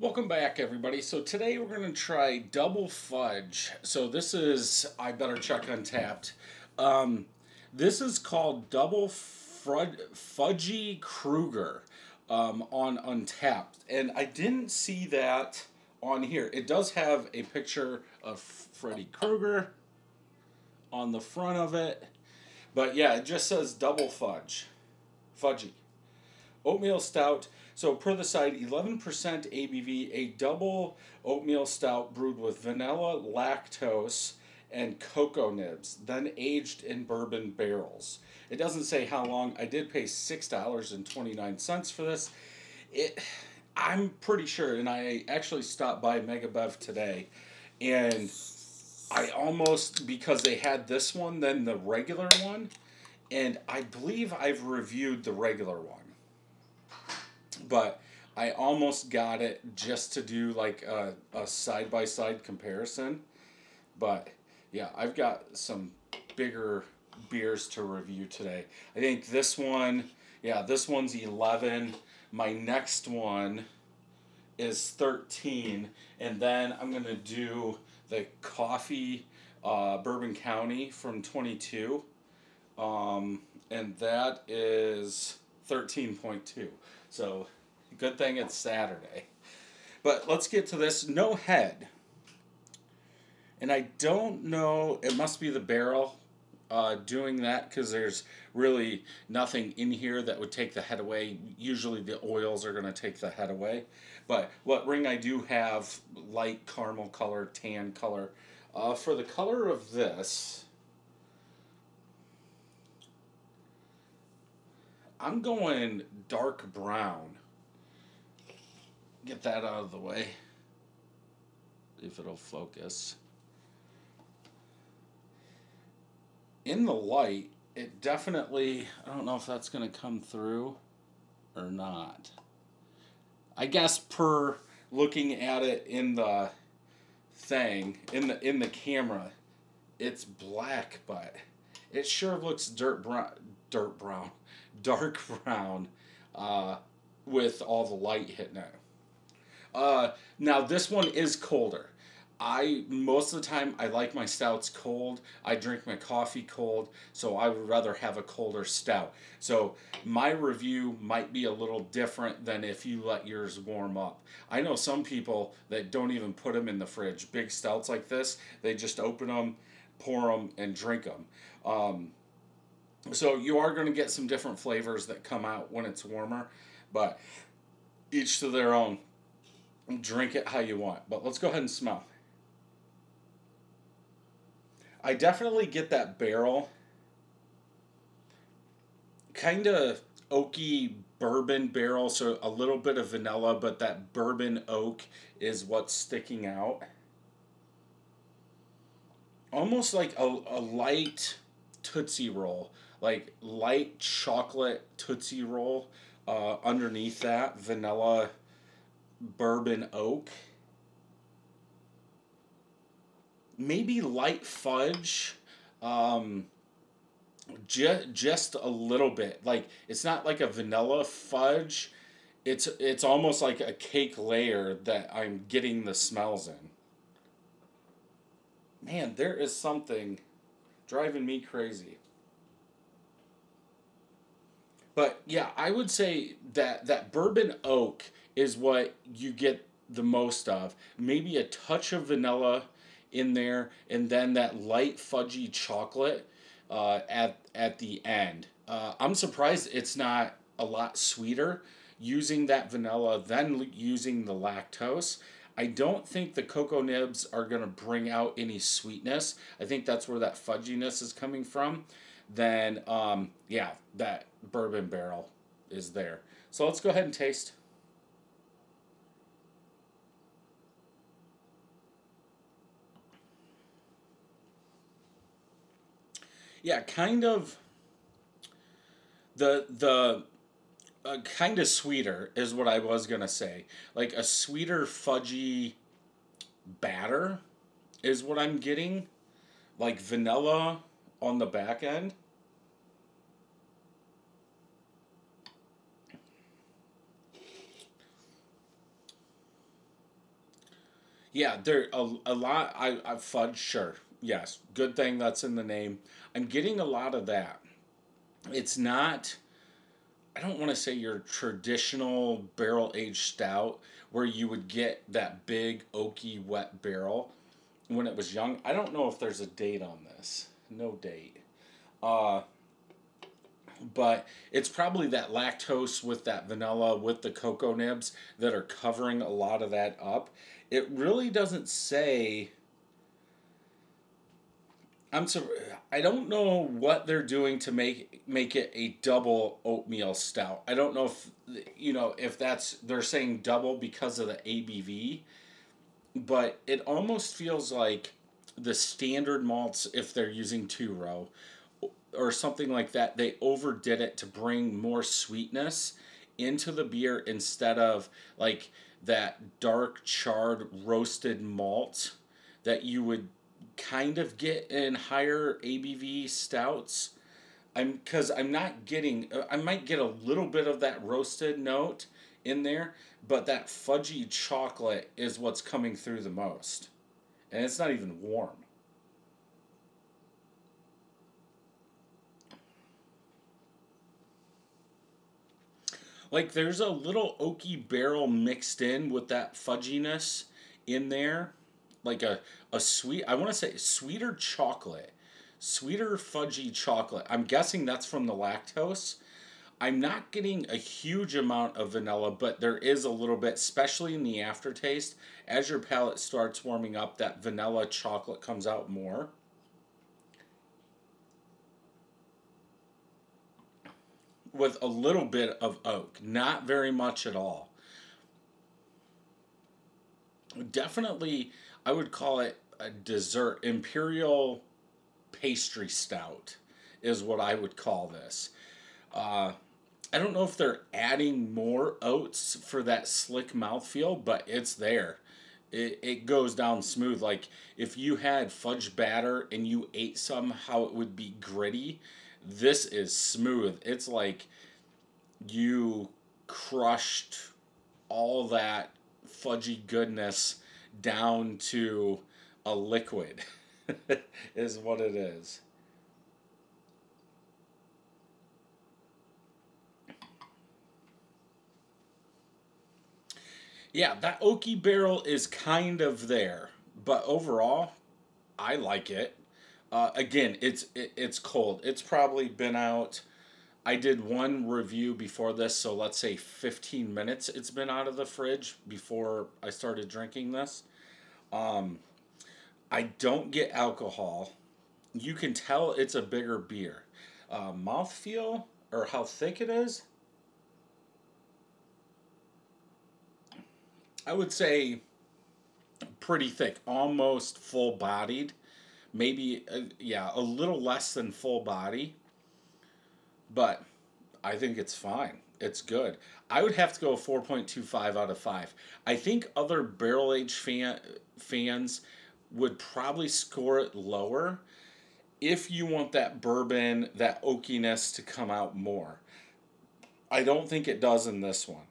Welcome back, everybody. So today we're going to try double fudge. So this is I better check Untappd. Um, this is called double frud, fudgy Krueger um, on Untappd, and I didn't see that on here. It does have a picture of Freddy Krueger on the front of it, but yeah, it just says double fudge, fudgy, oatmeal stout. So per the site, 11% ABV, a double oatmeal stout brewed with vanilla, lactose, and cocoa nibs, then aged in bourbon barrels. It doesn't say how long. I did pay $6.29 for this. It I'm pretty sure, and I actually stopped by Megabev today, and I almost because they had this one, then the regular one, and I believe I've reviewed the regular one but I almost got it just to do like a, side by side comparison. But yeah, I've got some bigger beers to review today. I think this one, yeah, this one's 11. My next one is 13. And then I'm going to do the coffee uh, Bourbon County from 22. Um, and that is 13.2. So good thing it's Saturday. But let's get to this. No head. And I don't know, it must be the barrel uh, doing that because there's really nothing in here that would take the head away. Usually the oils are going to take the head away. But what ring I do have light caramel color, tan color. Uh, for the color of this, I'm going dark brown. Get that out of the way. If it'll focus. In the light, it definitely, I don't know if that's going to come through or not. I guess per looking at it in the thing, in the in the camera, it's black, but it sure looks dirt brown, dirt brown, dark brown uh, with all the light hitting it. Uh, now this one is colder. I most of the time I like my stouts cold. I drink my coffee cold, so I would rather have a colder stout. So my review might be a little different than if you let yours warm up. I know some people that don't even put them in the fridge. Big stouts like this, they just open them, pour them, and drink them. Um, so you are going to get some different flavors that come out when it's warmer, but each to their own. Drink it how you want. But let's go ahead and smell. I definitely get that barrel. Kind of oaky bourbon barrel, so a little bit of vanilla, but that bourbon oak is what's sticking out. Almost like a, a light Tootsie Roll like light chocolate Tootsie Roll uh, underneath that, vanilla bourbon oak. Maybe light fudge. Um, just just a little bit. Like it's not like a vanilla fudge. It's it's almost like a cake layer that I'm getting the smells in. Man, there is something driving me crazy. But yeah, I would say that that bourbon oak is what you get the most of. Maybe a touch of vanilla in there, and then that light fudgy chocolate uh, at at the end. Uh, I'm surprised it's not a lot sweeter using that vanilla, then using the lactose. I don't think the cocoa nibs are going to bring out any sweetness. I think that's where that fudginess is coming from then um, yeah, that bourbon barrel is there. So let's go ahead and taste. Yeah, kind of the the uh, kind of sweeter is what I was gonna say. Like a sweeter fudgy batter is what I'm getting, like vanilla on the back end. Yeah, there a, a lot. I, I fudge, sure, yes, good thing that's in the name. I'm getting a lot of that. It's not. I don't want to say your traditional barrel aged stout where you would get that big oaky wet barrel when it was young. I don't know if there's a date on this. No date. Uh, but it's probably that lactose with that vanilla with the cocoa nibs that are covering a lot of that up. It really doesn't say. I'm so I don't know what they're doing to make make it a double oatmeal stout. I don't know if you know if that's they're saying double because of the ABV, but it almost feels like the standard malts if they're using two row or something like that, they overdid it to bring more sweetness into the beer instead of like that dark charred roasted malt that you would kind of get in higher ABV stouts. I'm because I'm not getting uh, I might get a little bit of that roasted note in there, but that fudgy chocolate is what's coming through the most. And it's not even warm. Like there's a little oaky barrel mixed in with that fudginess in there. Like a, a sweet, I want to say sweeter chocolate. Sweeter fudgy chocolate. I'm guessing that's from the lactose. I'm not getting a huge amount of vanilla, but there is a little bit, especially in the aftertaste. As your palate starts warming up, that vanilla chocolate comes out more. with a little bit of oak, not very much at all. Definitely, I would call it a dessert imperial pastry stout is what I would call this. Uh, I don't know if they're adding more oats for that slick mouthfeel, but it's there. It, it goes down smooth. Like if you had fudge batter and you ate some, how it would be gritty this is smooth. It's like you crushed all that fudgy goodness down to a liquid, is what it is. Yeah, that oaky barrel is kind of there, but overall, I like it. Uh, again, it's it, it's cold. It's probably been out. I did one review before this, so let's say 15 minutes it's been out of the fridge before I started drinking this. Um, I don't get alcohol. You can tell it's a bigger beer. Uh, mouthfeel or how thick it is. I would say pretty thick, almost full bodied maybe uh, yeah a little less than full body but i think it's fine. It's good. I would have to go 4.25 out of 5 i think other barrel age fan, fans would probably score it lower if you want that bourbon that oakiness to come out more. I don't think it does in this one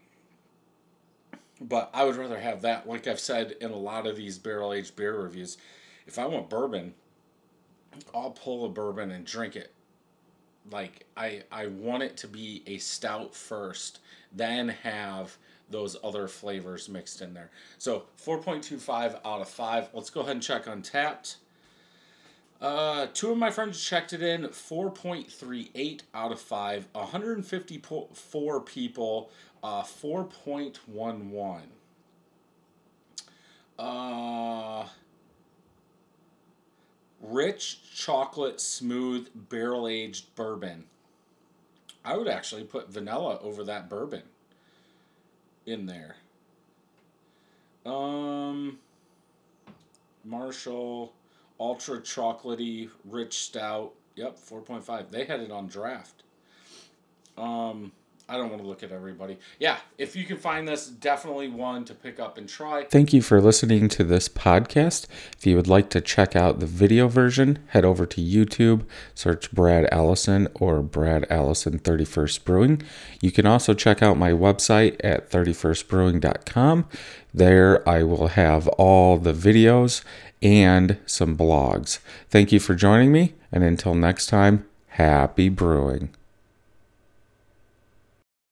but i would rather have that like i've said in a lot of these barrel aged beer reviews if i want bourbon I'll pull a bourbon and drink it. Like I I want it to be a stout first, then have those other flavors mixed in there. So 4.25 out of 5. Let's go ahead and check Untappd. Uh, two of my friends checked it in 4.38 out of 5. 154 people, uh, 4.11. Uh, rich chocolate smooth barrel aged bourbon. I would actually put vanilla over that bourbon in there. Um, Marshall ultra chocolatey rich stout. Yep, 4.5. They had it on draft. Um, I don't want to look at everybody. Yeah, if you can find this, definitely one to pick up and try. Thank you for listening to this podcast. If you would like to check out the video version, head over to YouTube, search Brad Allison or Brad Allison 31st Brewing. You can also check out my website at 31stbrewing.com. There I will have all the videos and some blogs. Thank you for joining me, and until next time, happy brewing.